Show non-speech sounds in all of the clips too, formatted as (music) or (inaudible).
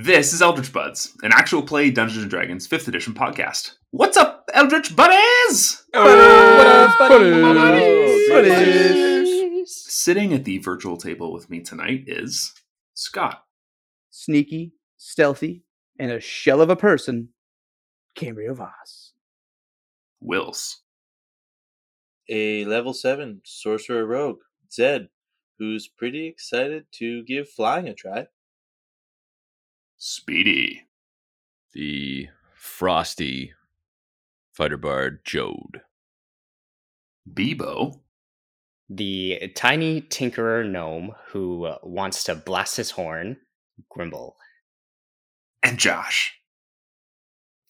This is Eldritch Buds, an actual play Dungeons and Dragons 5th edition podcast. What's up, Eldritch Buddies? Oh, what up, buddies? Buddies. Sitting at the virtual table with me tonight is Scott. Sneaky, stealthy, and a shell of a person, Cambrio Voss. Wills. a level 7 sorcerer rogue, Zed, who's pretty excited to give flying a try. Speedy. the frosty fighter bard Chode. Bebo. the tiny tinkerer gnome who uh, wants to blast his horn, Grimble. And Josh.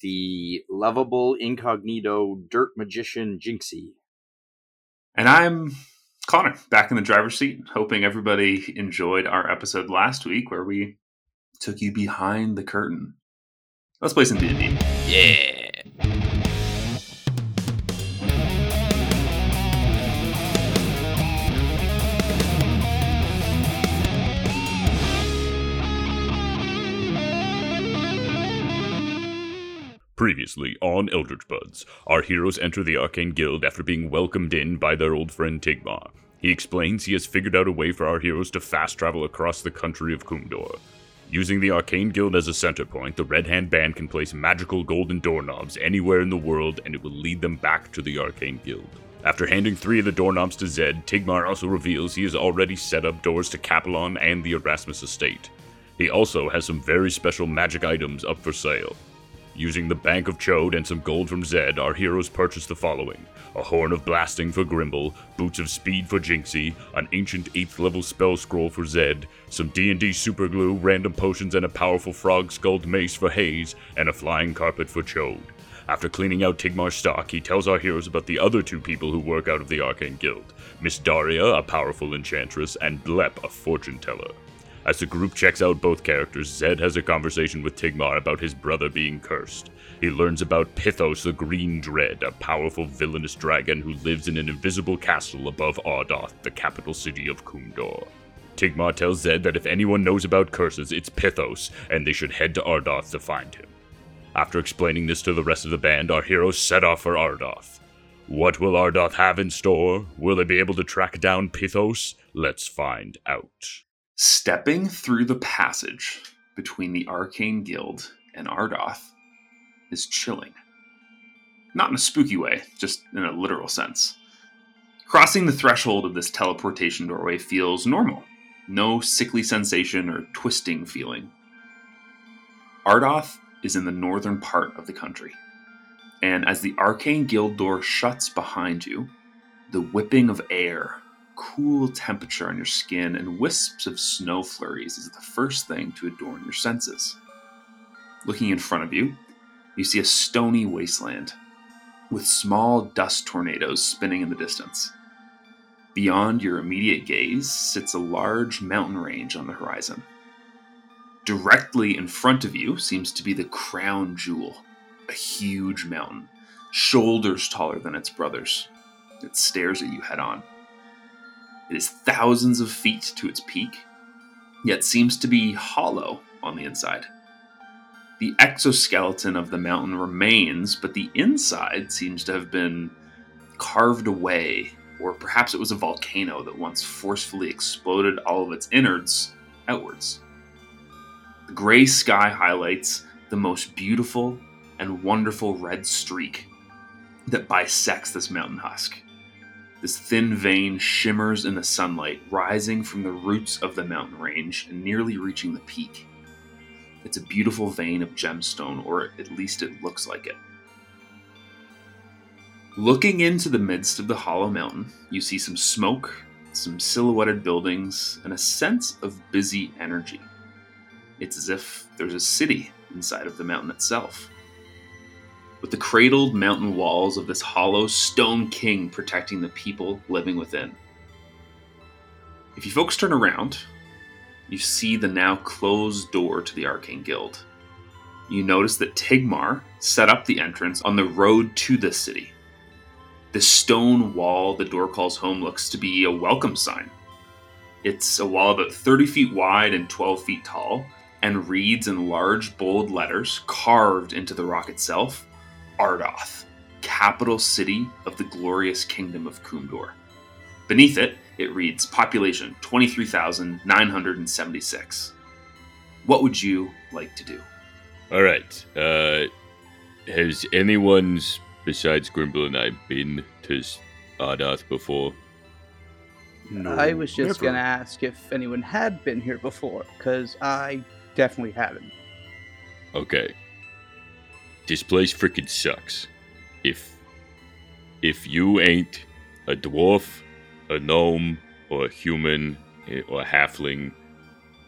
the lovable incognito dirt magician Jinxie. And I'm Connor, back in the driver's seat, hoping everybody enjoyed our episode last week where we took you behind the curtain. Let's play some D&D. Yeah. Previously on Eldritch Buds, our heroes enter the Arcane Guild after being welcomed in by their old friend Tigmar. He explains he has figured out a way for our heroes to fast travel across the country of Kumdor. Using the Arcane Guild as a center point, the Red Hand Band can place magical golden doorknobs anywhere in the world and it will lead them back to the Arcane Guild. After handing three of the doorknobs to Zed, Tigmar also reveals he has already set up doors to Capelon and the Erasmus estate. He also has some very special magic items up for sale. Using the Bank of Chode and some gold from Zed, our heroes purchase the following a Horn of Blasting for Grimble, Boots of Speed for Jinxie, an ancient 8th level spell scroll for Zed, some D&D superglue, random potions, and a powerful frog skulled mace for Haze, and a flying carpet for Chode. After cleaning out Tigmar's stock, he tells our heroes about the other two people who work out of the Arcane Guild Miss Daria, a powerful enchantress, and Blep, a fortune teller. As the group checks out both characters, Zed has a conversation with Tigmar about his brother being cursed. He learns about Pythos the Green Dread, a powerful villainous dragon who lives in an invisible castle above Ardoth, the capital city of Kumdor. Tigmar tells Zed that if anyone knows about curses, it's Pythos, and they should head to Ardoth to find him. After explaining this to the rest of the band, our heroes set off for Ardoth. What will Ardoth have in store? Will they be able to track down Pythos? Let's find out. Stepping through the passage between the Arcane Guild and Ardoth is chilling. Not in a spooky way, just in a literal sense. Crossing the threshold of this teleportation doorway feels normal. No sickly sensation or twisting feeling. Ardoth is in the northern part of the country. And as the Arcane Guild door shuts behind you, the whipping of air cool temperature on your skin and wisps of snow flurries is the first thing to adorn your senses. Looking in front of you, you see a stony wasteland with small dust tornadoes spinning in the distance. Beyond your immediate gaze sits a large mountain range on the horizon. Directly in front of you seems to be the crown jewel, a huge mountain, shoulders taller than its brothers. It stares at you head on. It is thousands of feet to its peak, yet seems to be hollow on the inside. The exoskeleton of the mountain remains, but the inside seems to have been carved away, or perhaps it was a volcano that once forcefully exploded all of its innards outwards. The gray sky highlights the most beautiful and wonderful red streak that bisects this mountain husk. This thin vein shimmers in the sunlight, rising from the roots of the mountain range and nearly reaching the peak. It's a beautiful vein of gemstone, or at least it looks like it. Looking into the midst of the hollow mountain, you see some smoke, some silhouetted buildings, and a sense of busy energy. It's as if there's a city inside of the mountain itself with the cradled mountain walls of this hollow stone king protecting the people living within. If you folks turn around, you see the now closed door to the Arcane Guild. You notice that Tigmar set up the entrance on the road to the city. The stone wall the door calls home looks to be a welcome sign. It's a wall about 30 feet wide and 12 feet tall, and reads in large, bold letters carved into the rock itself Ardoth, capital city of the glorious kingdom of Kumdor. Beneath it, it reads population 23,976. What would you like to do? All right. Uh, has anyone besides Grimble and I been to S- Ardoth before? No, I was just gonna ask if anyone had been here before, because I definitely haven't. Okay. This place freaking sucks. If if you ain't a dwarf, a gnome, or a human, eh, or a halfling,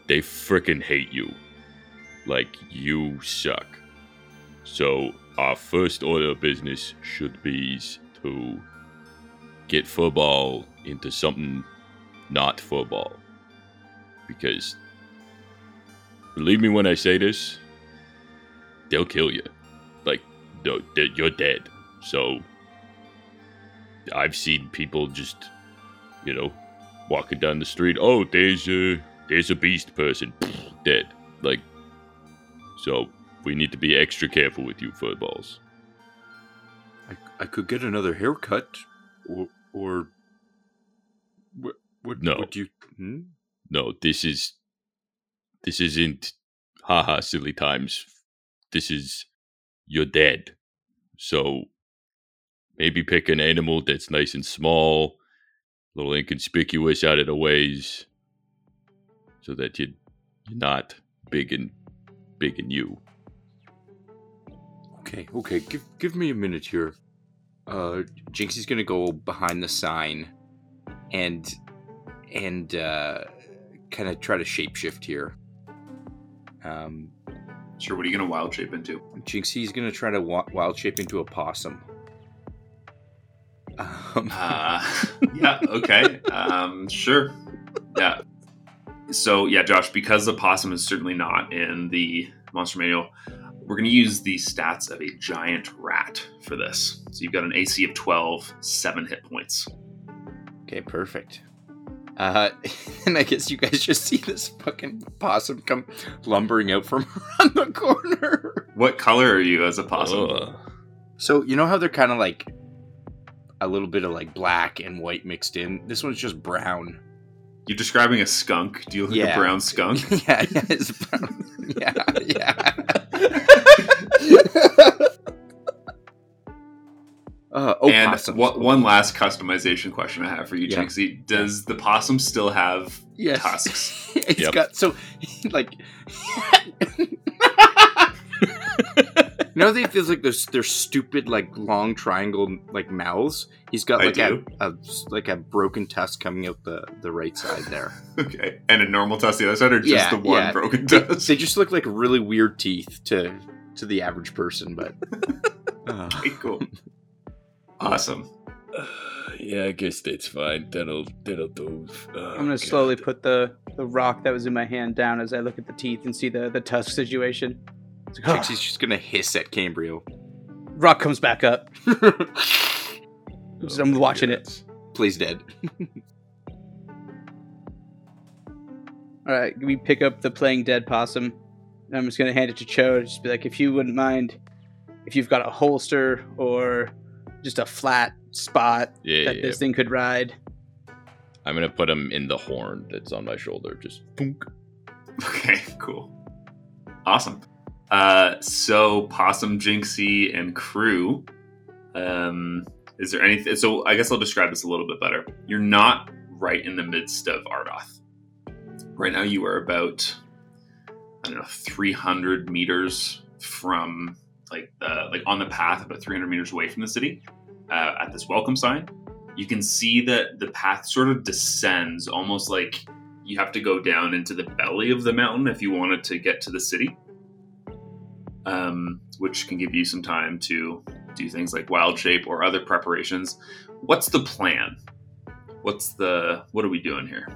they freaking hate you. Like you suck. So our first order of business should be to get football into something not football. Because believe me when I say this, they'll kill you. Like, no, they- you're dead. So, I've seen people just, you know, walking down the street. Oh, there's a there's a beast person, (sniffs) dead. Like, so we need to be extra careful with you footballs. I, I could get another haircut, or or what? What? No. What you? Hmm? No, this is this isn't haha silly times. This is you're dead. So maybe pick an animal that's nice and small, a little inconspicuous out of the ways, so that you you're not big and big and you. Okay, okay. Give give me a minute here. Uh, Jinxie's gonna go behind the sign, and and uh, kind of try to shapeshift here. Um, Sure, what are you going to wild shape into? Jinxie's gonna try to wa- wild shape into a possum. Um, Uh, (laughs) yeah, okay. Um, sure. Yeah. So, yeah, Josh, because the possum is certainly not in the monster manual, we're going to use the stats of a giant rat for this. So you've got an AC of 12, 7 hit points. Okay, perfect. Uh, (laughs) and I guess you guys just see this fucking possum come lumbering out from (laughs) around the corner. What color are you as a possum? Ugh. So you know how they're kind of like a little bit of like black and white mixed in. This one's just brown. You're describing a skunk. Do you look like a brown skunk? (laughs) yeah, yeah, it's brown. yeah, yeah. Uh, oh, and possums. what, one last customization question I have for you, Yeah. Jinxie. Does the possum still have yes. tusks? (laughs) it's Yep. got so (laughs) like. (laughs) You know they feels like there's their stupid like long triangle like mouths. He's got like a, a like a broken tusk coming out the the right side there. Okay. And a normal tusk the other side, or just Yeah, the one yeah. broken tusk? they just look like really weird teeth to to the average person, but uh, Okay, cool. Awesome. Uh, yeah, I guess that's fine. That'll that'll do. Oh, I'm gonna slowly put the, the rock that was in my hand down as I look at the teeth and see the, the tusk situation. It's like, Jinxie's ah. just gonna hiss at Cambrio. rock comes back up. (laughs) Just- I'm oh, watching it. Plays dead. (laughs) All right, we pick up the playing dead possum. I'm just gonna hand it to Cho. Just be like, if you wouldn't mind, if you've got a holster or just a flat spot Yeah, that yeah. this thing could ride. I'm gonna put him in the horn that's on my shoulder. Just boonk. (laughs) Okay, cool. Awesome. Uh, so Possum, Jinxie, and crew. Um, is there anything? So I guess I'll describe this a little bit better. You're not right in the midst of Ardoth. Right now, you are about I don't know 300 meters from like the like on the path, about 300 meters away from the city. Uh, at this welcome sign, you can see that the path sort of descends, almost like you have to go down into the belly of the mountain if you wanted to get to the city. Um, which can give you some time to do things like wild shape or other preparations. What's the plan? What's the what are we doing here?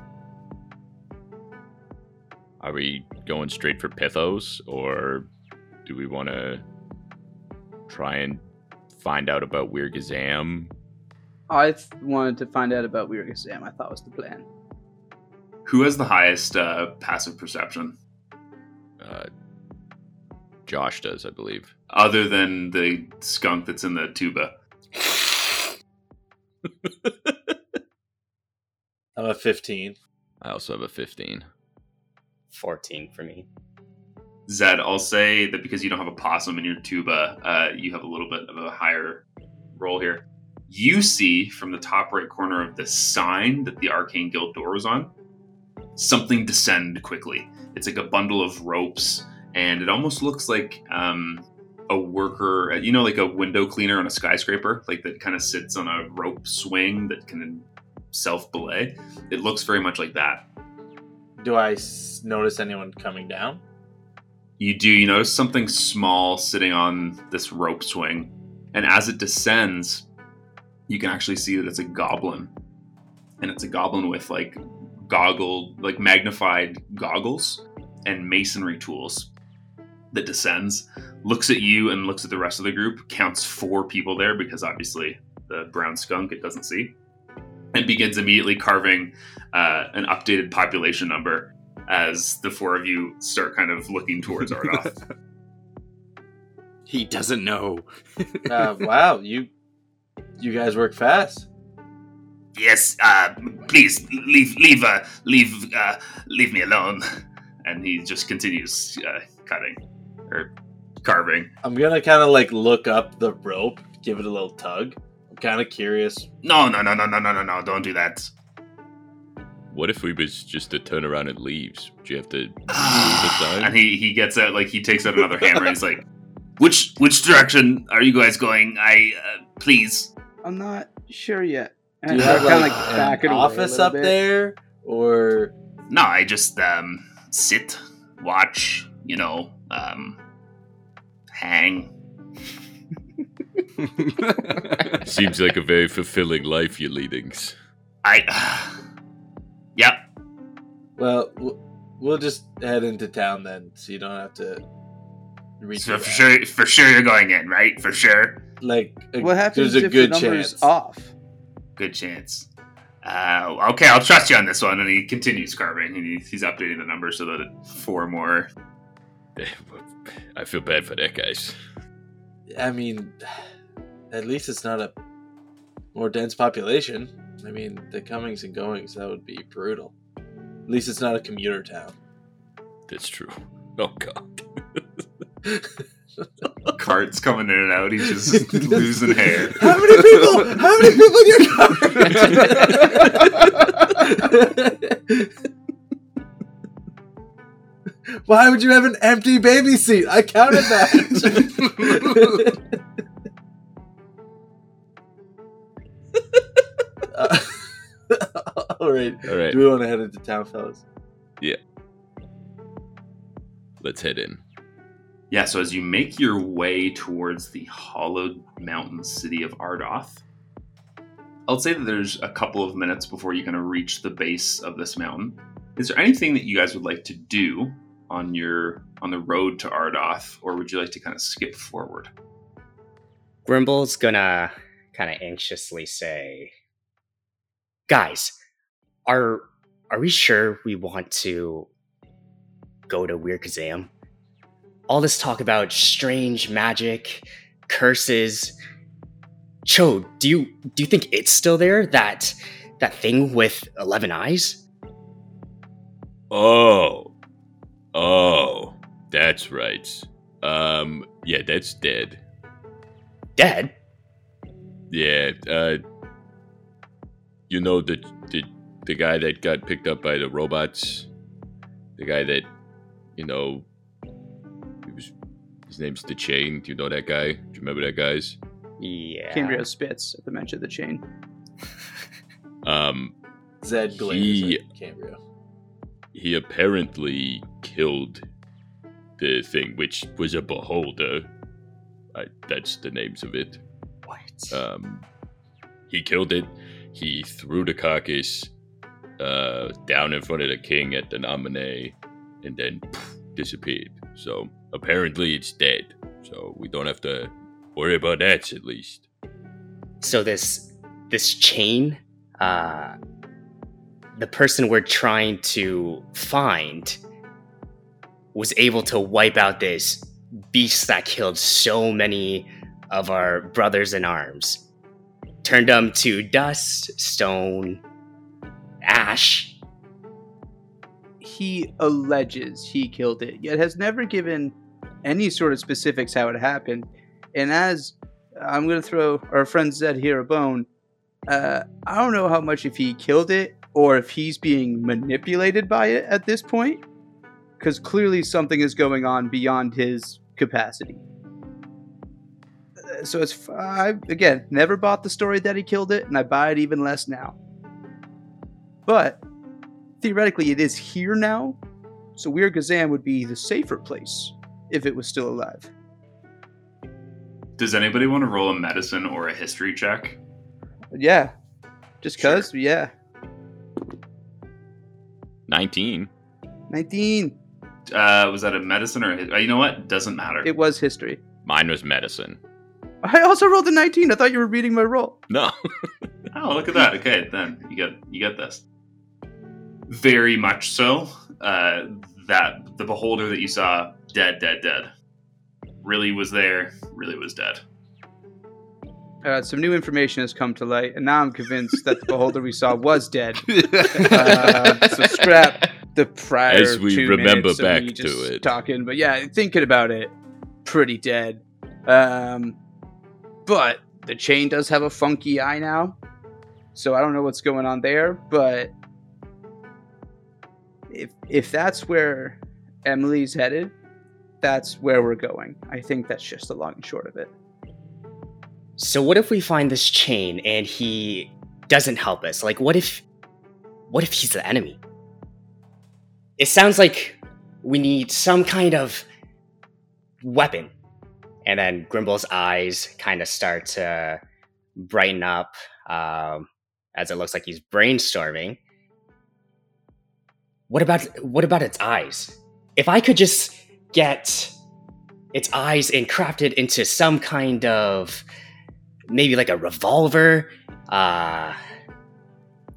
Are we going straight for Pythos, or do we want to try and find out about Weir Gazam? I th- wanted to find out about Weird Sam. I thought was the plan. Who has the highest uh, passive perception? Uh, Josh does, I believe. Other than the skunk that's in the tuba. I'm a 15. I also have a 15. 14 for me. Zed, I'll say that because you don't have a possum in your tuba, uh, you have a little bit of a higher roll here. You see from the top right corner of the sign that the Arcane Guild door was on, something descend quickly. It's like a bundle of ropes, and it almost looks like um, a worker, you know, like a window cleaner on a skyscraper, like that kind of sits on a rope swing that can self belay. It looks very much like that. Do I s- notice anyone coming down? You do, you notice something small sitting on this rope swing, and as it descends, you can actually see that it's a goblin. And it's a goblin with like goggled, like magnified goggles and masonry tools that descends, looks at you and looks at the rest of the group, counts four people there because obviously the brown skunk it doesn't see, and begins immediately carving uh, an updated population number as the four of you start kind of looking towards Ardoth. (laughs) He doesn't know. (laughs) Uh, wow, you you guys work fast. yes, uh, please leave, leave, uh, leave, uh, leave me alone. And he just continues uh, cutting or carving. I'm gonna kind of like look up the rope, give it a little tug. I'm kind of curious. No, no, no, no, no, no, no, no! Don't do that. What if we was just to turn around and leaves? Do you have to (sighs) move the sign? and he he gets out like he takes out another hammer. and He's like, "Which which direction are you guys going? I uh, please." I'm not sure yet. Do you I have kinda, like, back an it away a office up bit. there, or No, I just um sit, watch, you know, um hang. Seems like a very fulfilling life you're leading. I Yep. well, we'll- we'll just head into town then, so you don't have to reach. So for sure for sure you're going in, right? For sure. Like, a, What happens there's a if good the number's chance. off? Good chance. Uh, okay, I'll trust you on this one. And he continues carving, and he, he's updating the number so that it, four more. (laughs) I feel bad for that, guys. I mean, (sighs) at least it's not a more dense population. I mean, the comings and goings that would be brutal. At least it's not a commuter town. That's true. (laughs) Oh god. (laughs) Carts coming in and out. He's just (laughs) losing hair. How many people? How many people in your car? Why would you have an empty baby seat? I counted that. (laughs) all right. All right, Do we want to head into town, fellas? Yeah. Let's head in. Yeah, so as you make your way towards the hollowed mountain city of Ardoth, I'll say that there's a couple of minutes before you kind of reach the base of this mountain. Is there anything that you guys would like to do on your on the road to Ardoth, or would you like to kind of skip forward? Grimble's gonna kind of anxiously say, "Guys, are are we sure we want to go to Weird Kazam? All this talk about strange magic, curses. Cho, do you do you think it's still there? That that thing with eleven eyes? Oh. Oh. That's right. Um yeah, that's dead. Dead? Yeah, uh you know the the the guy that got picked up by the robots? The guy that you know he was his name's the chain. Do you know that guy? Do you remember that guy's? Yeah. Cambrio spits at the mention of the chain. (laughs) Um Zed glares He- at Cambrio. he apparently killed the thing, which was a beholder. I, that's the names of it. What? Um, he killed it. He threw the carcass uh, down in front of the king at the nominee, and then poof, disappeared. So apparently it's dead. So we don't have to worry about that at least. so this this chain uh the person we're trying to find was able to wipe out this beast that killed so many of our brothers in arms. Turned them to dust, stone, ash. He alleges he killed it, yet has never given any sort of specifics how it happened. And as I'm going to throw our friend Zed here a bone, uh, I don't know how much if he killed it or if he's being manipulated by it at this point, because clearly something is going on beyond his capacity. So it's I again never bought the story that he killed it, and I buy it even less now. But theoretically, it is here now, so Weir Gazan would be the safer place if it was still alive. Does anybody want to roll a medicine or a history check? Yeah, just cause. Yeah, 19. nineteen. Uh, was that a medicine or a, uh, you know what? Doesn't matter. It was history. Mine was medicine. I also rolled a nineteen. I thought you were reading my roll. No. (laughs) Oh, look at that. Okay, then you get you get this. Very much so. Uh, that the beholder that you saw, dead, dead, dead, really was there. Really was dead. Uh, some new information has come to light, and now I'm convinced that the beholder we saw was dead. (laughs) Uh, so scrap the prior As we two remember minutes of back me to it. talking. But yeah, thinking about it, pretty dead. Um, but the chain does have a funky eye now, so I don't know what's going on there. But if if that's where Emily's headed, that's where we're going. I think that's just the long and short of it. So what if we find this chain and he doesn't help us? Like what if what if he's the enemy? It sounds like we need some kind of weapon. And then Grimble's eyes kind of start to brighten up um, as it looks like he's brainstorming. What about what about its eyes? If I could just get its eyes and craft it into some kind of maybe like a revolver uh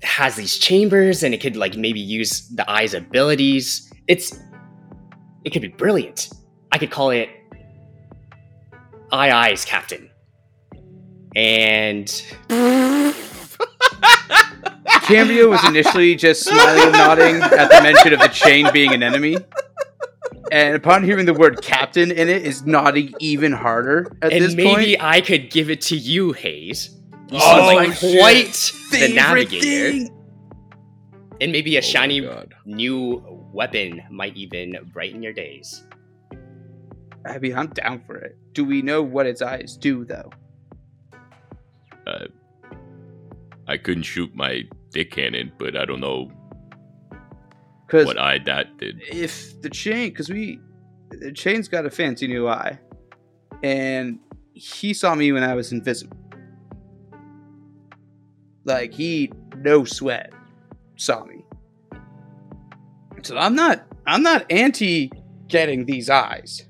has these chambers and it could like maybe use the eye's abilities it's it could be brilliant i could call it eye eyes captain and Cambrio was initially just smiling and nodding at the mention of the chain being an enemy. And upon hearing the word captain in it, is nodding even harder at and this maybe point. i could give it to you Haze you Oh, seem like quite the navigator thing. and maybe a Oh, shiny new weapon might even brighten your days I mean, I'm down for it. Do we know what its eyes do, though? Uh, I couldn't shoot my dick cannon, but I don't know what eye that did. if the chain, because we, the chain's got a fancy new eye, and he saw me when I was invisible. Like he, no sweat, saw me. So I'm not, I'm not anti getting these eyes.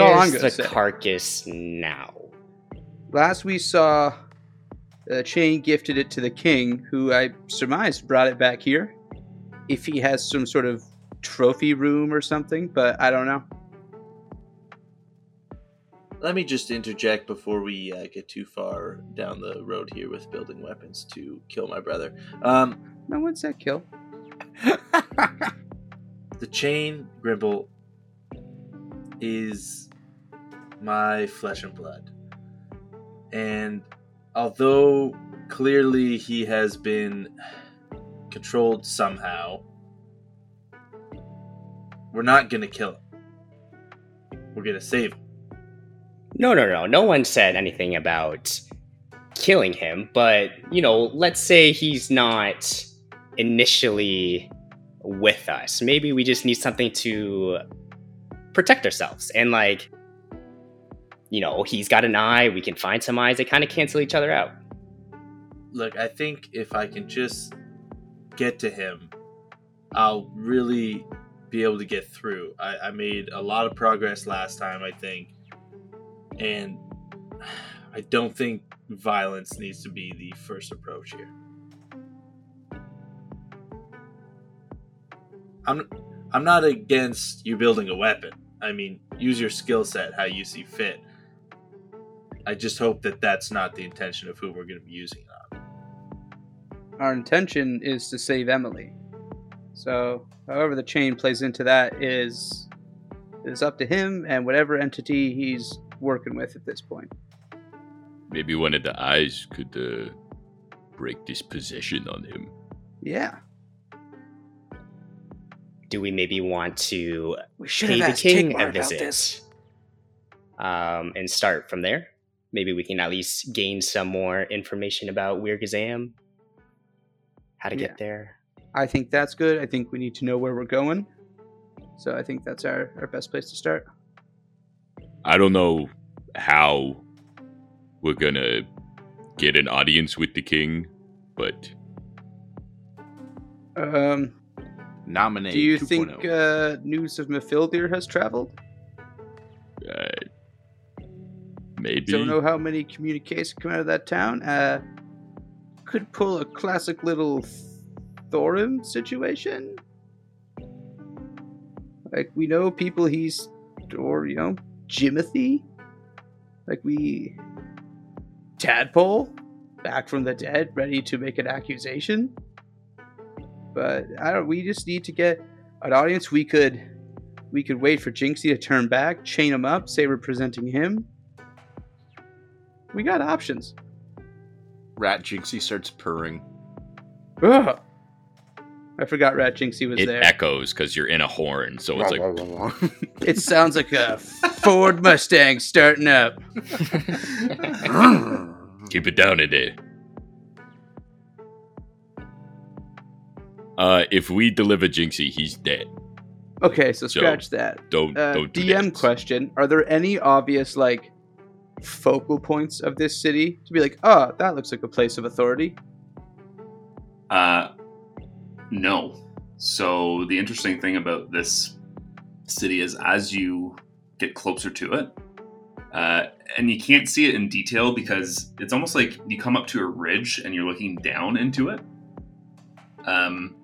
All I'm where's the say. carcass now Last we saw, the chain gifted it to the king, who I surmise brought it back here. If he has some sort of trophy room or something, but I don't know. Let me just interject before we uh, get too far down the road here with building weapons to kill my brother. Um, No one said kill. (laughs) the chain Grimble is my flesh and blood. And although clearly he has been controlled somehow, we're not going to kill him. We're going to save him. No, no, no. No one said anything about killing him, but, you know, let's say he's not initially with us. Maybe we just need something to protect ourselves. And, like, you know, he's got an eye, we can find some eyes, they kind of cancel each other out. Look, I think if I can just get to him, I'll really be able to get through. I, I made a lot of progress last time, I think. And (sighs) I don't think violence needs to be the first approach here. I'm I'm not against you building a weapon. I mean, use your skill set how you see fit. I just hope that that's not the intention of who we're going to be using it on. Our intention is to save Emily. So, however the chain plays into that is is up to him and whatever entity he's working with at this point. Maybe one of the eyes could uh, break this possession on him. Yeah. Do we maybe want to We should pay the king Tigmar a visit this. um, and start from there? Maybe we can at least gain some more information about Wirgazam, how to Yeah. get there. I think that's good. I think we need to know where we're going. So I think that's our, our best place to start. I don't know how we're gonna get an audience with the king, but Um, Nominate. do you 2.0. think uh, news of Mafildir has traveled? uh, maybe. Don't know how many communiques come out of that town. Uh, could pull a classic little Thorim situation. Like we know people he's, or you know, Jimothy. Like we, Tadpole, back from the dead, ready to make an accusation. But I don't. We just need to get an audience. We could, we could wait for Jinxie to turn back, chain him up, say we're presenting him. We got options. Rat Jinxie starts purring. Ugh. I forgot Rat Jinxie was it there. echoes because you're in a horn, so it's like it sounds like a Ford Mustang starting up. (laughs) keep it down a Uh, if we deliver Jinxie, he's dead. Okay, so So, scratch that. Don't Uh, don't do DM that. question: Are there any obvious like focal points of this city to be like, oh, that looks like a place of authority? Uh, no. So the interesting thing about this city is as you get closer to it, uh, and you can't see it in detail because it's almost like you come up to a ridge and you're looking down into it. Um,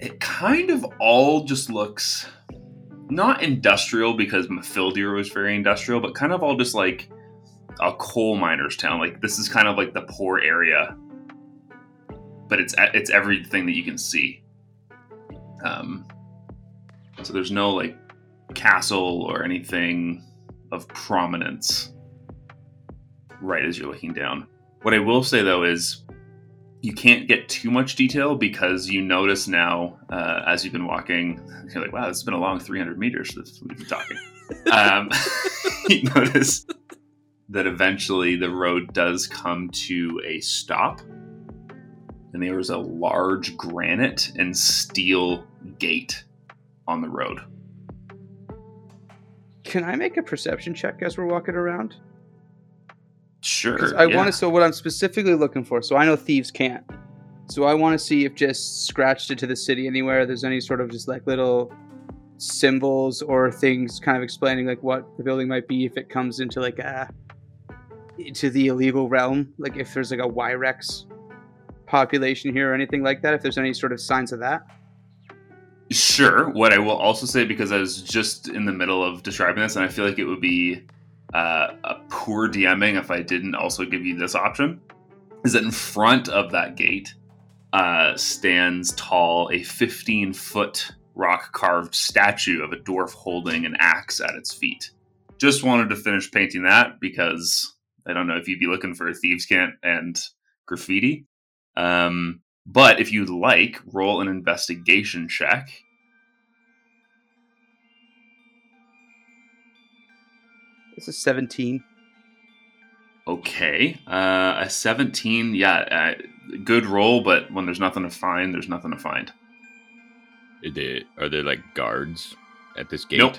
it kind of all just looks not industrial because Mafildir was very industrial, but kind of all just like a coal miner's town. Like this is kind of like the poor area but it's it's everything that you can see. Um, so there's no like castle or anything of prominence right as you're looking down. What I will say though is you can't get too much detail because you notice now uh, as you've been walking, you're like, wow, this has been a long 300 meters that we've been talking. (laughs) um, (laughs) you notice that eventually the road does come to a stop and there was a large granite and steel gate on the road. Can I make a perception check as we're walking around? Sure. I yeah. want to. So what I'm specifically looking for. So I know thieves can't. So I want to see if just scratched into the city anywhere. There's any sort of just like little symbols or things kind of explaining like what the building might be if it comes into like a into the illegal realm. Like if there's like a Wyrex population here or anything like that. If there's any sort of signs of that. Sure. What I will also say, because I was just in the middle of describing this, and I feel like it would be uh, a poor DMing if I didn't also give you this option, is that in front of that gate uh, stands tall a 15 foot rock carved statue of a dwarf holding an axe at its feet. Just wanted to finish painting that because I don't know if you'd be looking for a thieves' cant and graffiti. Um, but if you'd like, roll an investigation check. This is 17. Okay. Uh, a 17, yeah, uh, good roll, but when there's nothing to find, there's nothing to find. Are there, are there like guards at this gate? Nope.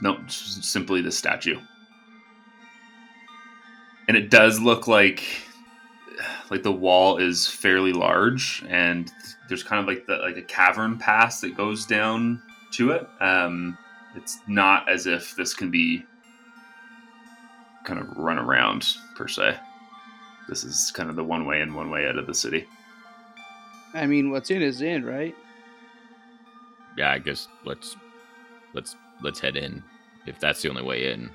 Nope, s- simply the statue. And it does look like like the wall is fairly large and there's kind of like the like a cavern pass that goes down to it. Um it's not as if this can be kind of run around per se. This is kind of the one way in, one way out of the city. I mean, what's in is in, right? yeah, I guess let's let's let's head in if that's the only way in.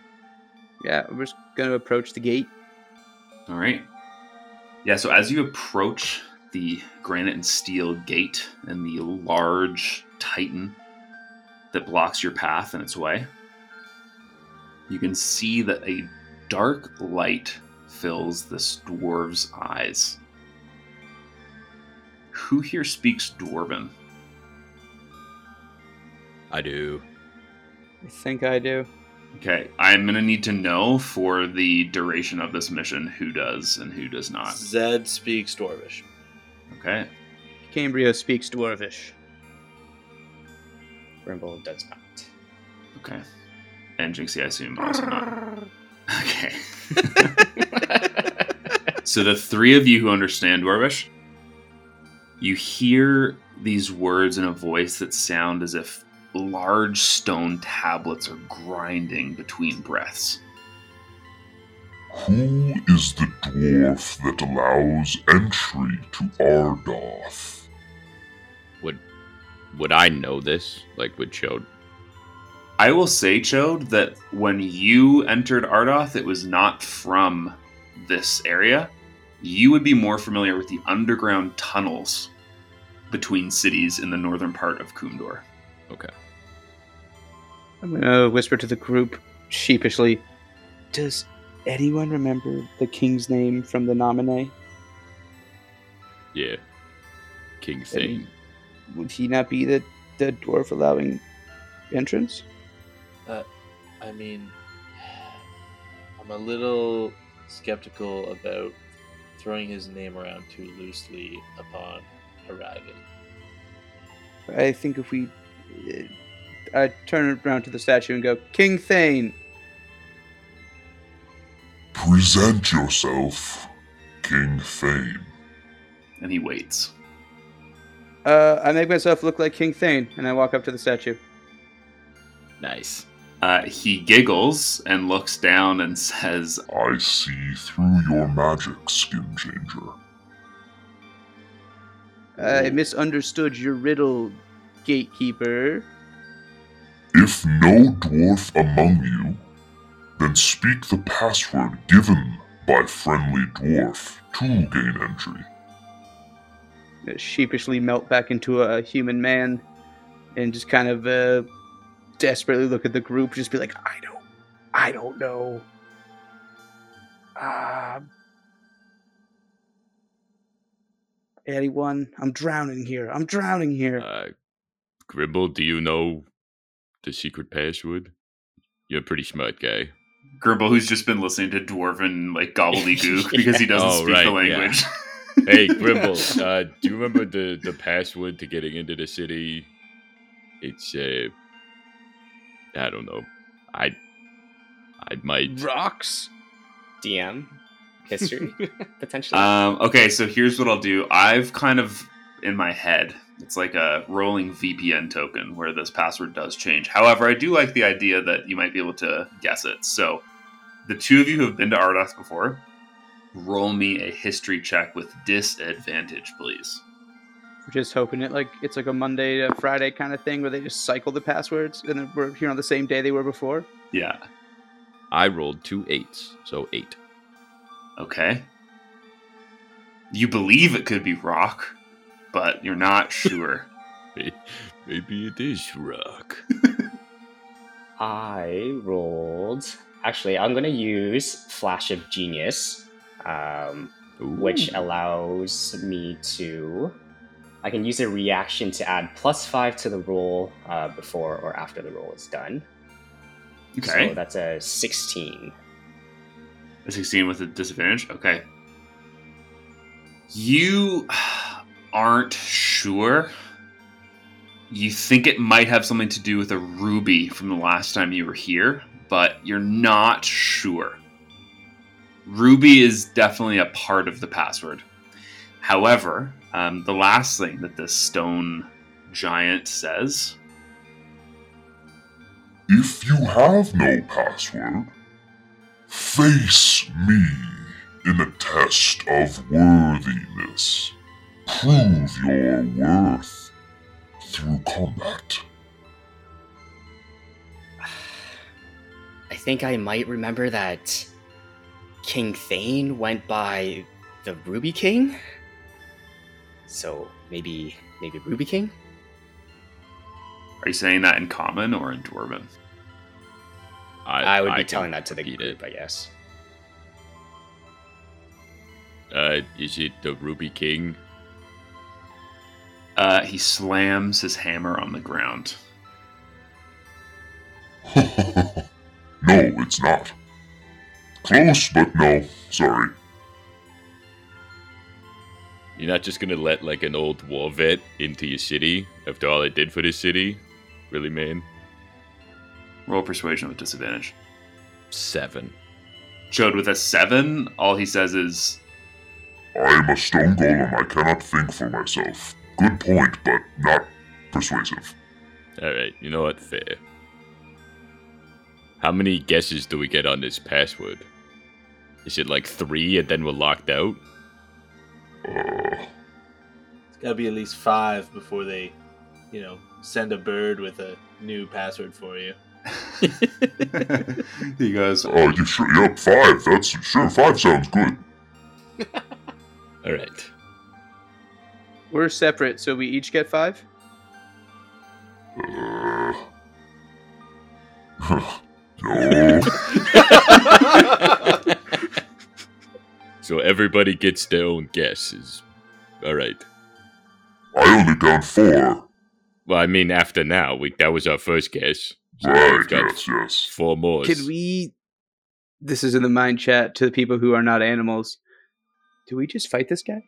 Yeah, we're just gonna approach the gate. All right. Yeah, so as you approach the granite and steel gate and the large titan that blocks your path in its way, you can see that a dark light fills this dwarf's eyes. Who here speaks Dwarven? I do. I think I do. Okay, I'm gonna need to know for the duration of this mission who does and who does not. Zed speaks Dwarvish. Okay, Cambrio speaks Dwarvish. Grimble does not. okay. And Jinxie, I assume, also not. (laughs) Okay. (laughs) so the three of you who understand Dwarvish, you hear these words in a voice that sound as if large stone tablets are grinding between breaths. Who is the dwarf that allows entry to Ardoth? Would would I know this? Like would Chode? I will say, Chode, that when you entered Ardoth, it was not from this area. You would be more familiar with the underground tunnels between cities in the northern part of Kumdor. Okay. I'm gonna whisper to the group sheepishly. Does anyone remember the king's name from the nominee? Yeah. King Thane. Would he not be the, the dwarf allowing entrance? I mean, I'm a little skeptical about throwing his name around too loosely upon arriving. I think if we. uh, I turn around to the statue and go, King Thane! Present yourself, King Thane. And he waits. Uh, I make myself look like King Thane, and I walk up to the statue. Nice. Uh, he giggles and looks down and (laughs) says, I see through your magic, Skin Changer. I misunderstood your riddle, gatekeeper. If no dwarf among you, then speak the password given by friendly dwarf to gain entry. I sheepishly melt back into a human man and just kind of uh, desperately look at the group, just be like, I don't, I don't know. Um, anyone? I'm drowning here. I'm drowning here. Uh Grimble, do you know the secret password? You're a pretty smart guy. Grimble, who's just been listening to Dwarven like gobbledygook (laughs) because he doesn't Oh, speak right, the yeah. language. Hey, (laughs) Grimble, uh, do you remember the, the password to getting into the city? It's uh I don't know. I I might Rocks? DM history (laughs) potentially. Um, okay, so here's what I'll do. I've kind of in my head, it's like a rolling VPN token where this password does change. However, I do like the idea that you might be able to guess it. So, the two of you who have been to Ardoth before, roll me a history check with disadvantage, please. We're just hoping it like it's like a Monday to Friday kind of thing where they just cycle the passwords and then we're here on the same day they were before. Yeah. I rolled two eights, so eight. Okay. You believe it could be rock, but you're not (laughs) sure. Maybe it is rock. (laughs) I rolled. Actually, I'm gonna use Flash of Genius, um, which allows me to. I can use a reaction to add plus five to the roll uh, before or after the roll is done. Okay. So that's a 16. A 16 with a disadvantage? Okay. You aren't sure. You think it might have something to do with a ruby from the last time you were here, but you're not sure. Ruby is definitely a part of the password. However, um, the last thing that this stone giant says If you have no password, face me in a test of worthiness. Prove your worth through combat. I think I might remember that King Thane went by the Ruby King. So maybe maybe Ruby King? Are you saying that in common or in Dwarven? I, would be can telling that to the repeat group, I guess. Uh, is it the Ruby King? Uh, he slams his hammer on the ground. (laughs) no, it's not. Close, but no. Sorry. You're not just gonna let like an old war vet into your city after all I did for this city? Really, man? Roll persuasion with disadvantage. Seven. Chode with a seven, all he says is, I am a stone golem. I cannot think for myself. Good point, but not persuasive. Alright, you know what? Fair. How many guesses do we get on this password? Is it like three and then we're locked out? It's got to be at least five before they, you know, send a bird with a new password for you. (laughs) he goes, oh, you sure? Yep, five. That's sure. Five sounds good. (laughs) Alright. We're separate, so we each get five. Uh, (laughs) no. So everybody gets their own guesses. Alright. I only count four. Well, I mean, after now, we that was our first guess. So Right. we've got Yes. Yes. four more. Can we? This is in the mind chat to the people who are not animals. Do we just fight this guy?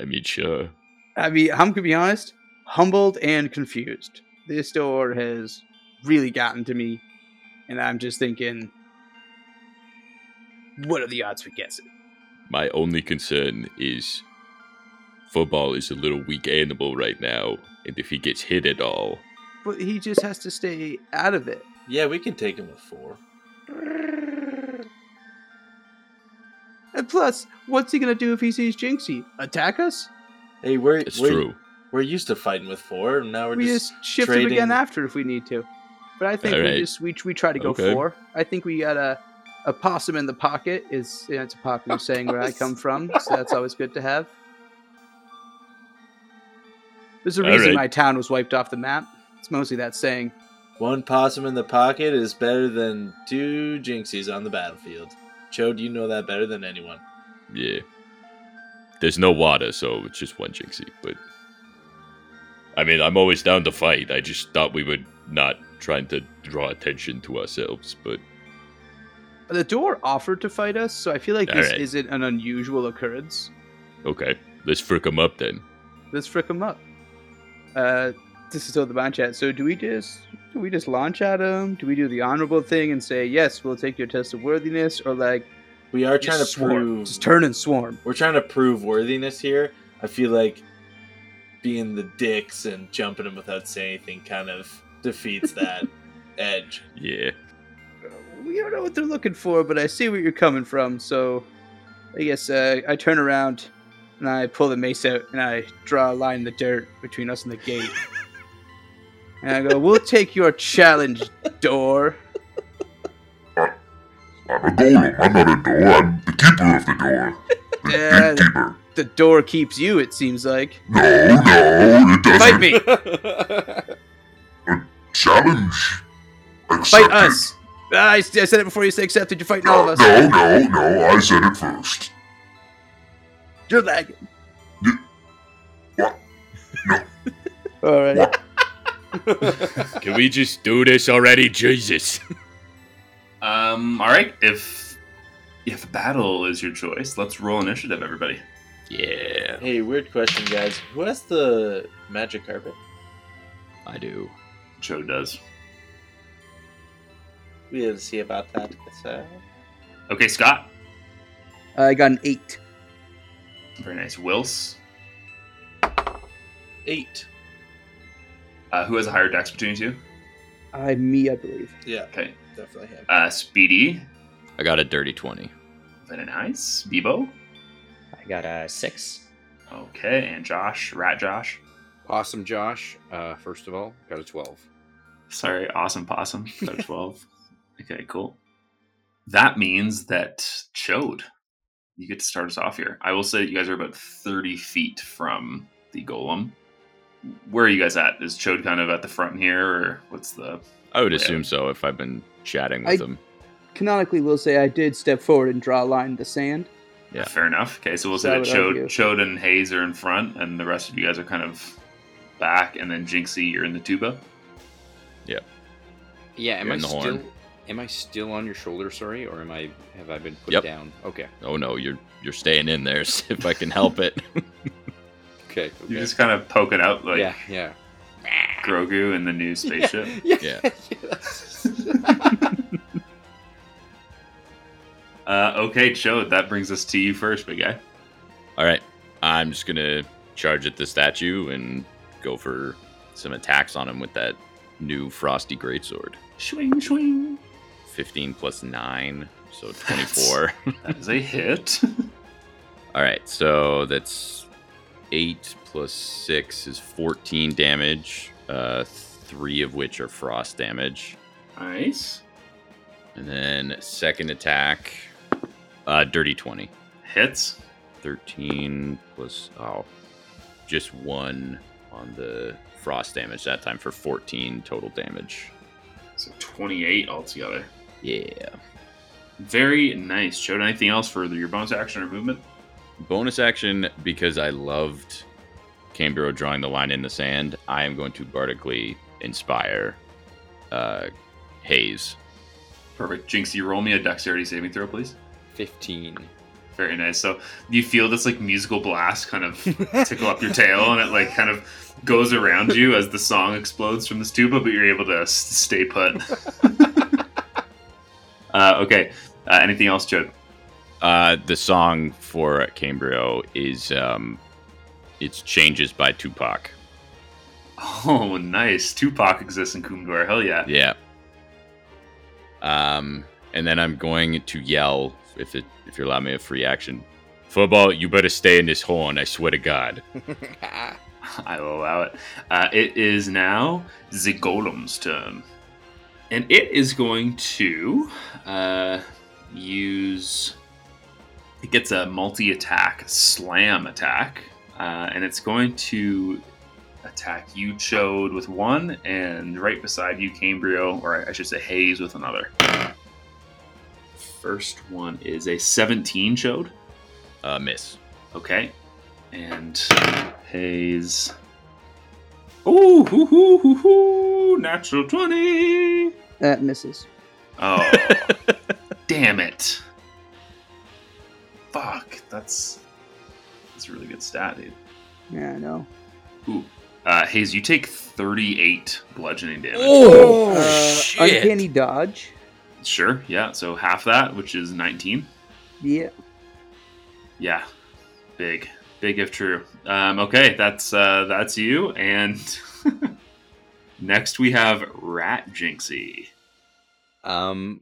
I mean, sure. I mean, I'm gonna be honest, humbled and confused. This door has really gotten to me, and I'm just thinking, what are the odds we gets it? My only concern is football is a little weak animal right now, and if he gets hit at all, But he just has to stay out of it. Yeah, we can take him with four. And plus, what's he gonna do if he sees Jinxy? Attack us? Hey, we're it's we're, true. we're used to fighting with four, and now we're we just, just, shift him again after if we need to. But I think we Alright. just we, we try to go Okay. four. I think we got a a possum in the pocket is you know, it's a popular saying where I come from, so that's always good to have. There's a reason Alright. my town was wiped off the map. It's mostly that saying. one possum in the pocket is better than two jinxies on the battlefield. Chode, you know that better than anyone. Yeah. There's no water, so it's just one Jinxy. But I mean, I'm always down to fight. I just thought we were not trying to draw attention to ourselves. But The door offered to fight us, so I feel like this Alright. isn't an unusual occurrence. okay, let's frick him up then. Let's frick him up. Uh, this is still the mind chat. So do we just do we just launch at him? Do we do the honorable thing and say yes, we'll take your test of worthiness, or like We are trying to swarm, prove just turn and swarm? we're trying to prove worthiness here. I feel like being the dicks and jumping him without saying anything kind of defeats that (laughs) edge. Yeah. We don't know what they're looking for, but I see where you're coming from. So I guess uh, I turn around and I pull the mace out and I draw a line in the dirt between us and the gate. and I go, "We'll take your challenge, door." I'm a golem. I'm not a door. I'm the keeper of the door. The Yeah. gatekeeper. The door keeps you. It seems like. No, no, it doesn't. Fight me. A challenge. Fight us. Ah, I, I said it before you said accepted. You're fighting all No, of us. no, no, no. I said it first. You're lagging. What? No. (laughs) All right. What? (laughs) Can we just do this already? Jesus. Um, all right. If if battle is your choice, let's roll initiative, everybody. Yeah. hey, weird question, guys. Who has the magic carpet? I do. Cho does. We had to see about that, uh, Okay, Scott. I got an eight. Very nice. Wils. eight. Uh, who has a higher dex between you two? I me, I believe. Yeah, Okay. definitely him. Uh, Speedy. I got a dirty 20. Very nice. Bebo. I got a six. Okay, and Josh. Rat Josh. Awesome, Josh. Uh, first of all, got a 12. Sorry, awesome possum. Got a (laughs) 12. Okay, cool. That means that Chode, you get to start us off here. I will say that you guys are about 30 feet from the golem. Where are you guys at? Is Chode kind of at the front here, or what's the. I would Yeah. assume so if I've been chatting with I- him. Canonically, we'll say I did step forward and draw a line in the sand. Yeah. Fair enough. Okay, so we'll So say I that would Chode, Chode and Haze are in front, and the rest of you guys are kind of back, and then Jinxy, you're in the tuba. Yeah, Yeah, am You're I in the still horn. Am I still on your shoulder, sorry, or am I have I been put Yep. down? Okay. Oh no, you're you're staying in there (laughs) if I can help it. (laughs) Okay. You okay. just kind of poke it out like yeah, yeah. Grogu in the new (laughs) spaceship. Yeah. Yeah. that's- Uh, okay, Chode, that brings us to you first, big guy. All right, I'm just gonna charge at the statue and go for some attacks on him with that new frosty greatsword. Swing, swing. 15 plus 9, so 24. (laughs) That is a hit. (laughs) All right, so that's 8 plus 6 is 14 damage, uh, 3 of which are frost damage. nice. And then second attack, uh, dirty 20. Hits. 13 plus, oh, just 1 on the frost damage that time for 14 total damage. So 28 altogether. Yeah. Very nice. Chode anything else for your bonus action or movement? Bonus action because I loved Cambrio drawing the line in the sand. I am going to bardically inspire uh, Haze. Perfect. Jinxy, you roll me a dexterity saving throw, please. 15. Very nice. So you feel this like musical blast kind of (laughs) tickle up your tail, and it like kind of goes around you as the song explodes from this tuba, but you're able to stay put. (laughs) uh, okay. Uh, anything else, Joe? Uh, the song for Cambrio is um, it's changes by Tupac. Oh, nice. Tupac exists in Kumdor. Hell yeah. Yeah. Um, and then I'm going to yell if it if you allow me a free action. Football, you better stay in this horn. I swear to God. (laughs) (laughs) I will allow it. Uh, it is now the golem's turn. And it is going to uh, use. It gets a multi attack slam attack. Uh, and it's going to attack you, Chode, with one, and right beside you, Cambrio, or I should say Haze, with another. First one is a 17, Chode. Uh, miss. Okay. And Haze. Ooh, hoo, hoo, hoo, hoo, natural 20. That misses. Oh, (laughs) damn it. Fuck, that's that's a really good stat, dude. Yeah, I know. Ooh. Uh, Haze, you take 38 bludgeoning damage. Oh, Uh, Uncanny dodge. Sure, yeah, so half that, which is 19. Yeah. Yeah, big, big if true. Um, okay, that's uh, that's you. And (laughs) next we have Rat Jinxy. Um,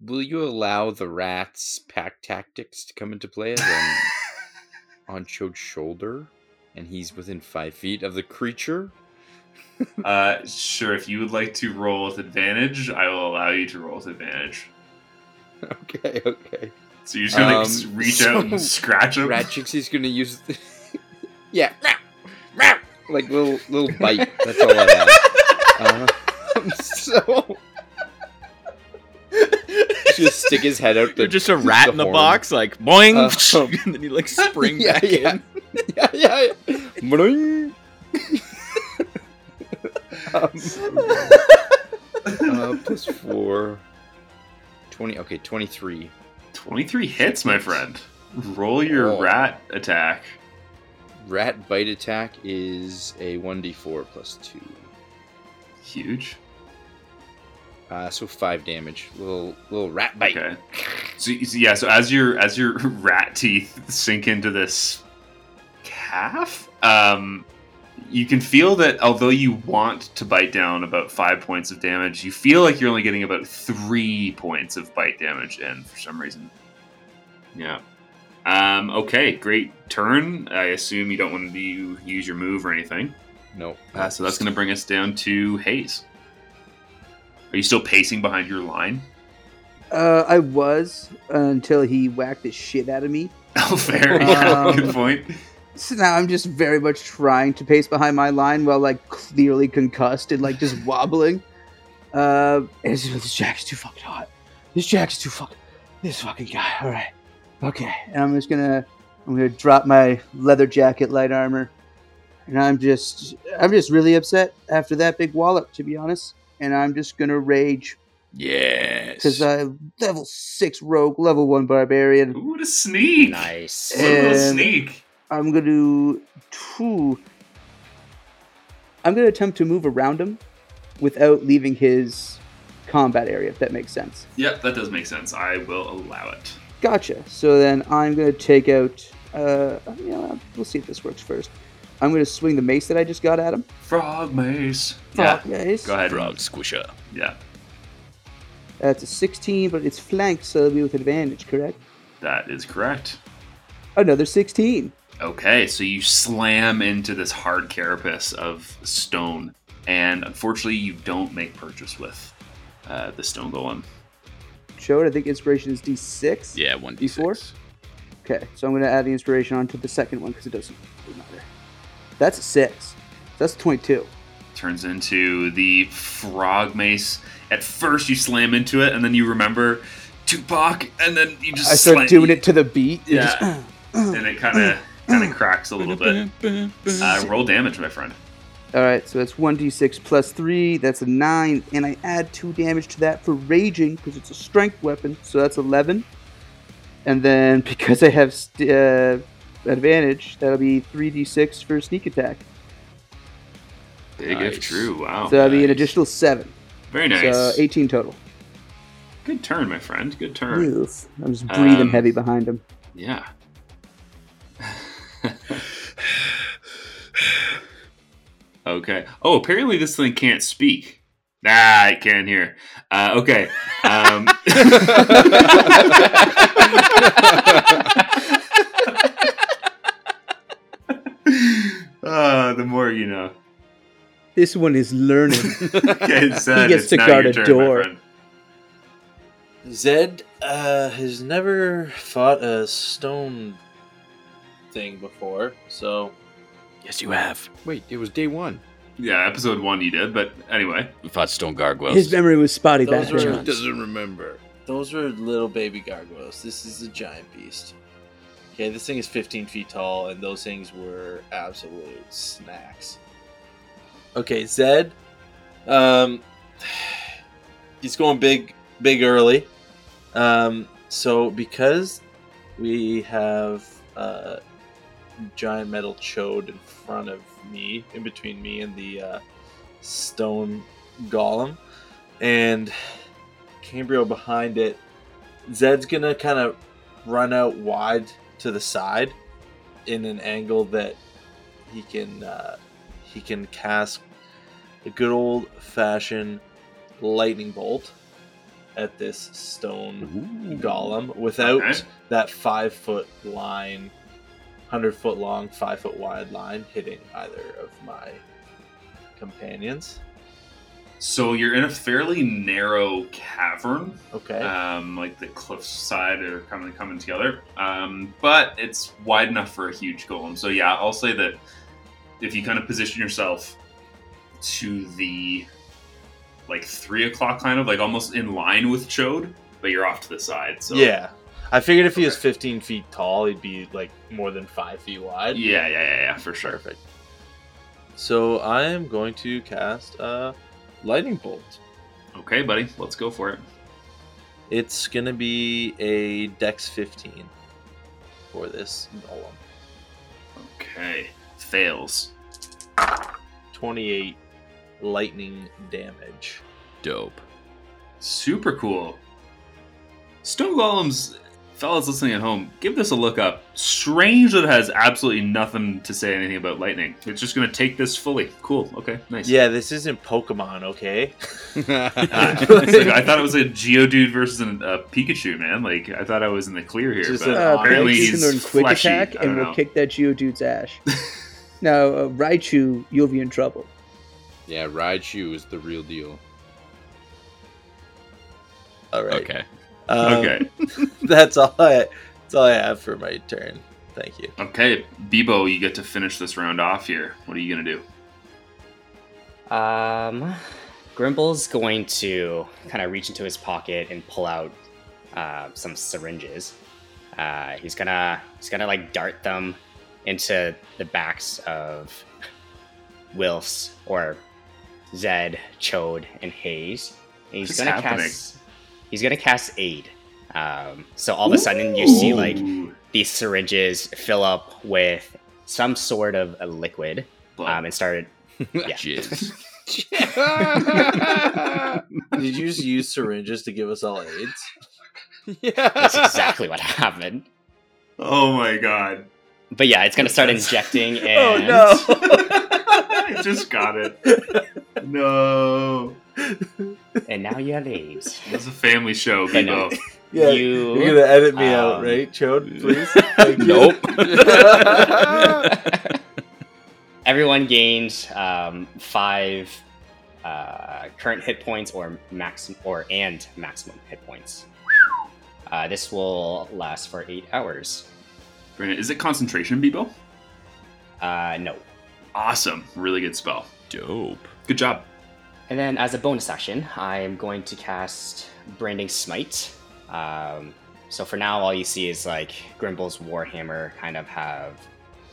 will you allow the rat's pack tactics to come into play I'm (laughs) on Chode's shoulder and he's within five feet of the creature? (laughs) Uh, sure, if you would like to roll with advantage, I will allow you to roll with advantage. Okay, okay. So you're just gonna Um, reach out and scratch him. Rat Jinxy's gonna use the (laughs) yeah, like little little bite. That's all I have. Uh, so just stick his head out. The, You're just a rat in the horn. box, like boing, Uh, (laughs) and then you like spring (laughs) yeah, back yeah. in. (laughs) yeah, yeah, yeah. Bling. um, uh, plus four. 20, okay, 23. 23 hits, my friend. Roll your Oh. rat attack. Rat bite attack is a 1d4 plus 2. Huge. Uh, so 5 damage. Little little rat bite. Okay. So, so yeah, so as your as your (laughs) rat teeth sink into this calf, um, you can feel that although you want to bite down about five points of damage, you feel like you're only getting about three points of bite damage in for some reason. Yeah. Um, okay, great turn. I assume you don't want to use your move or anything. No. Uh, so that's going to bring us down to Haze. Are you still pacing behind your line? Uh, I was until he whacked the shit out of me. (laughs) Oh, fair. Yeah, Um, good point. So now I'm just very much trying to pace behind my line while like clearly concussed and like just (laughs) wobbling. Uh, and it's just, this jack's too fucking hot. This jack's too fucking. This fucking guy. All right. Okay. And I'm just gonna I'm gonna drop my leather jacket, light armor, and I'm just I'm just really upset after that big wallop, to be honest. And I'm just gonna rage Yes. because I level six rogue, level one barbarian. Ooh, what a sneak. Nice. What a little sneak. I'm gonna do two. I'm gonna attempt to move around him without leaving his combat area, if that makes sense. Yep, that does make sense. I will allow it. Gotcha. So then I'm gonna take out. Uh, you know, we'll see if this works first. I'm gonna swing the mace that I just got at him. Frog mace. Frog Yeah, guys. go ahead. Frog squisher. Yeah, That's a 16, but it's flanked, so it'll be with advantage, correct? that is correct. Another 16. Okay, so you slam into this hard carapace of stone, and unfortunately, you don't make purchase with uh, the stone golem. Chode. I think inspiration is D6. Yeah, one d Before? six. Okay, so I'm gonna add the inspiration onto the second one because it doesn't really matter. That's a six. That's a 22. Turns into the frog mace. At first, you slam into it, and then you remember Tupac, and then you just I start slam- doing it to the beat. Yeah. just- (clears throat) and it kind of kind of cracks a little bit. Uh, roll damage, my friend. All right, so that's 1d6 plus 3. That's a 9. And I add 2 damage to that for raging because it's a strength weapon. So that's 11. And then because I have st- uh, advantage, that'll be 3d6 for sneak attack. Big Nice. if true. Wow. so that'll be an additional 7. Very nice. So 18 total. Good turn, my friend. Good turn. Oof. I'm just breathing Um, heavy behind him. Yeah. (laughs) okay. Oh, apparently this thing can't speak. Ah, I can hear. Uh, okay. Um, (laughs) (laughs) uh, the more you know. This one is learning. (laughs) (laughs) Okay, Zed, gets to guard a turn, door. Zed uh, has never fought a stone thing before, so Yes, you have. Wait, it was day one. Yeah, episode one you did, but anyway. We fought stone gargoyles. His memory was spotty Those back were- then. doesn't remember. those were little baby gargoyles. This is a giant beast. Okay, this thing is 15 feet tall, and those things were absolute snacks. Okay, Zed, um, (sighs) he's going big, big early. Um, so because we have uh, giant metal chode in front of me, in between me and the uh, stone golem, and Cambrio behind it, Zed's gonna kind of run out wide to the side in an angle that he can uh, he can cast a good old fashioned lightning bolt at this stone golem without Okay. that five foot line, hundred foot long, five foot wide line hitting either of my companions. So you're in a fairly narrow cavern. Okay. um, like the cliff side are kind of coming together. Um, but it's wide enough for a huge golem. So yeah, I'll say that if you kind of position yourself to the like three o'clock kind of like almost in line with Chode, but you're off to the side. So yeah. I figured if he was 15 feet tall, he'd be like more than five feet wide. yeah, yeah, yeah, yeah, for sure. Perfect. So I am going to cast a lightning bolt. Okay, buddy, let's go for it. It's gonna be a Dex 15 for this golem. Okay, fails. 28 lightning damage. Dope. Super cool. Stone Golems, fellas listening at home, give this a look up. Strange that it has absolutely nothing to say anything about lightning. It's just going to take this fully. Cool. Okay. Nice. Yeah, this isn't Pokemon, okay? (laughs) (laughs) It's like, I thought it was a Geodude versus a, a Pikachu, man. Like I thought I was in the clear here, Just but an Uh, apparently you can he's learn quick fleshy. attack, and we'll kick that Geodude's ash. (laughs) Now, uh, Raichu, you'll be in trouble. Yeah, Raichu is the real deal. All right. Okay. Um, Okay. (laughs) That's all I. That's all I have for my turn. Thank you. Okay, Bebo, you get to finish this round off here. What are you gonna do? Um, Grimble's going to kind of reach into his pocket and pull out uh, some syringes. Uh, he's gonna he's gonna like dart them into the backs of Wils or Zed, Chode, and Hayes. And he's What's gonna happening? cast he's gonna cast aid. Um, so all of a sudden you see like these syringes fill up with some sort of a liquid um, and started (laughs) Yeah. Jizz. (laughs) Did you just use syringes to give us all AIDS? Yeah, That's (laughs) exactly what happened. oh my god. But yeah, it's gonna start That's- injecting Oh and no! I just got it. No. and now you have AIDS. It's a family show, But no. Bebo. yeah, You- you're gonna edit me out, um, right, Chode? (laughs) Please. Thank you. Nope. (laughs) Everyone gained um, five uh, current hit points or maximum or and maximum hit points. Uh, this will last for eight hours. Is it concentration, Bebo? Uh, no. Awesome. Really good spell. Dope. Good job. And then as a bonus action, I'm going to cast Branding Smite. Um, so for now, all you see is like Grimble's Warhammer kind of have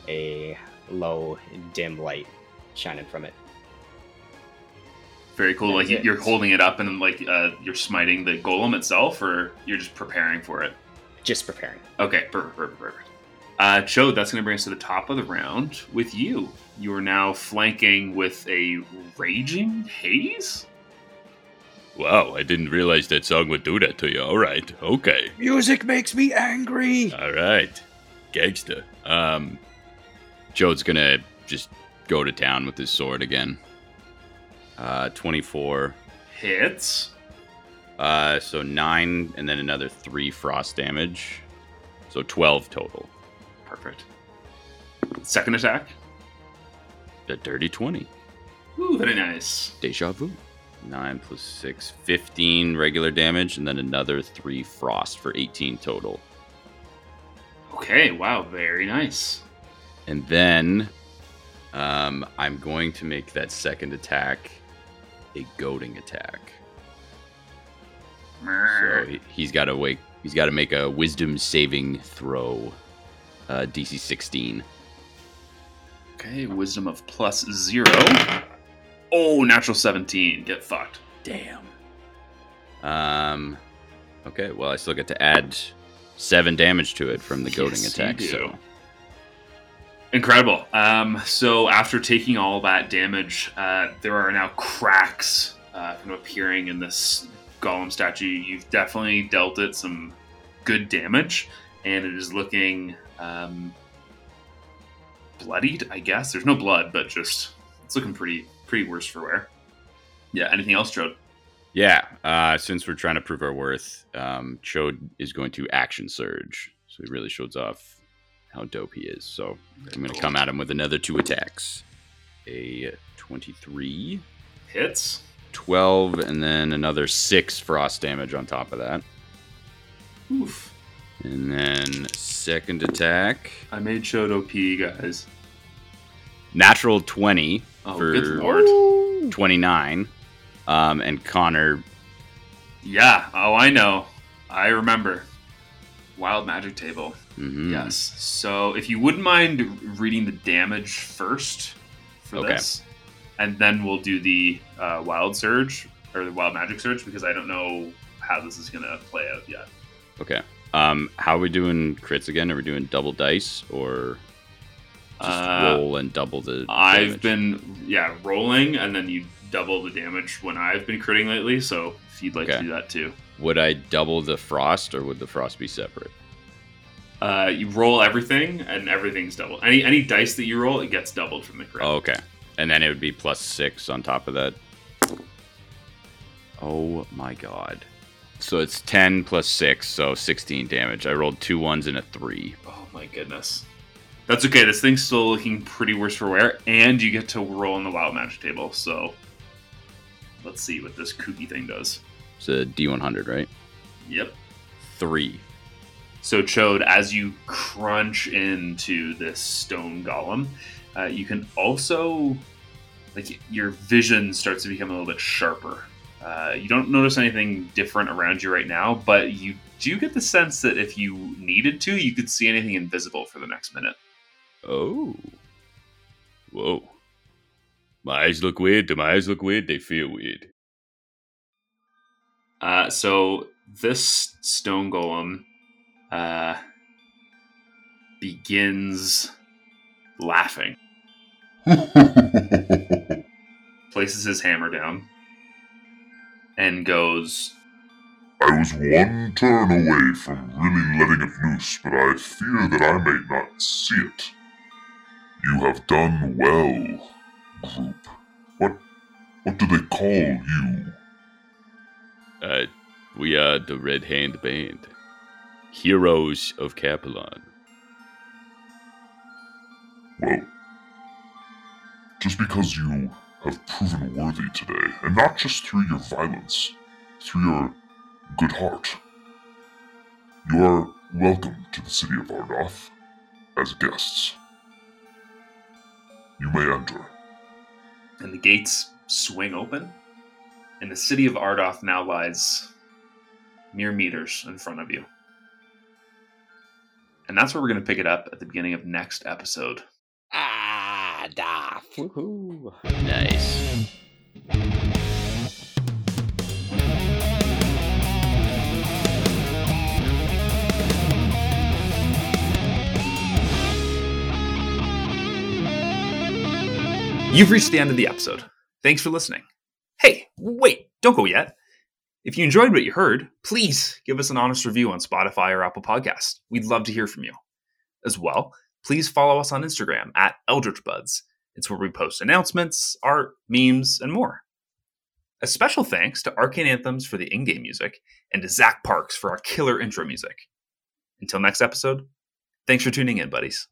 a low, dim light shining from it. Very cool. Like it. you're holding it up and like uh, you're smiting the golem itself, or you're just preparing for it. Just preparing. Okay, perfect, perfect, perfect. Uh, Chode, that's going to bring us to the top of the round with you. You are now flanking with a raging haze. Wow, I didn't realize that song would do that to you. All right. Okay. Music makes me angry. All right. Gangsta. Um, Chode's gonna just go to town with his sword again. Uh, 24. Hits. Uh, so 9, and then another 3 frost damage. So 12 total. Perfect. Second attack. The dirty 20. Ooh, very nice. Deja vu. 9 plus 6, 15 regular damage, and then another 3 frost for 18 total. Okay, wow, very nice. And then um, I'm going to make that second attack a goading attack. So he, he's got to wake. He's got to make a wisdom saving throw, uh, DC 16. Okay, wisdom of plus zero. Oh, natural 17. Get fucked. Damn. Um. Okay. Well, I still get to add seven damage to it from the goading Yes, you attack. do. So Incredible. Um, so after taking all that damage, uh, there are now cracks uh, kind of appearing in this golem statue. You've definitely dealt it some good damage, and it is looking um, bloodied. I guess there's no blood, but just it's looking pretty pretty worse for wear. Yeah. Anything else, Chode? yeah. Uh, since we're trying to prove our worth, um, Chode is going to action surge. So he really shows off how dope he is. So I'm going to come at him with another two attacks. A 23, Hits. 12, and then another six frost damage on top of that. Oof. And then second attack, I made Chode OP, guys. natural 20 Oh, for good lord. 29. Um, and Connor, Yeah. Oh, I know. I remember. Wild magic table. mhm. Yes. So if you wouldn't mind reading the damage first for Okay. this, and then we'll do the uh, wild surge or the wild magic surge because I don't know how this is gonna play out yet. Okay. Um, how are we doing crits again? Are we doing double dice or just Uh, roll and double the? I've damage? been yeah rolling, and then you double the damage when I've been critting lately. So if you'd like to do that too, Would I double the frost or would the frost be separate? uh, you roll everything, and everything's doubled. Any any dice that you roll, it gets doubled from the crit. Oh, okay. And then it would be plus six on top of that. Oh my god. So it's 10 plus 6, so 16 damage. I rolled two ones and a three. Oh my goodness. That's okay. This thing's still looking pretty worse for wear, and you get to roll on the wild magic table. So let's see what this kooky thing does. It's a D100, right? Yep. Three. So Chode, as you crunch into this stone golem, uh, you can also like your vision starts to become a little bit sharper. Uh, you don't notice anything different around you right now, but you do get the sense that if you needed to, you could see anything invisible for the next minute. Oh. Whoa. My eyes look weird. Do my eyes look weird? They feel weird. Uh, so this stone golem uh, begins laughing, (laughs) places his hammer down, and goes, I was one turn away from really letting it loose, but I fear that I may not see it. You have done well, group. What what do they call you? Uh, we are the Red Hand Band. Heroes of Capelon. Well, just because you have proven worthy today, and not just through your violence, through your good heart, you are welcome to the city of Ardoth as guests. You may enter. and the gates swing open, and the city of Ardoth now lies mere meters in front of you. And that's where we're going to pick it up at the beginning of next episode. Woohoo. Nice. You've reached the end of the episode. Thanks for listening. Hey, wait, don't go yet. If you enjoyed what you heard, please give us an honest review on Spotify or Apple Podcasts. We'd love to hear from you. As well, please follow us on Instagram at Eldritch Buds. It's where we post announcements, art, memes, and more. A special thanks to Arcane Anthems for the in-game music and to Zach Parks for our killer intro music. Until next episode, thanks for tuning in, buddies.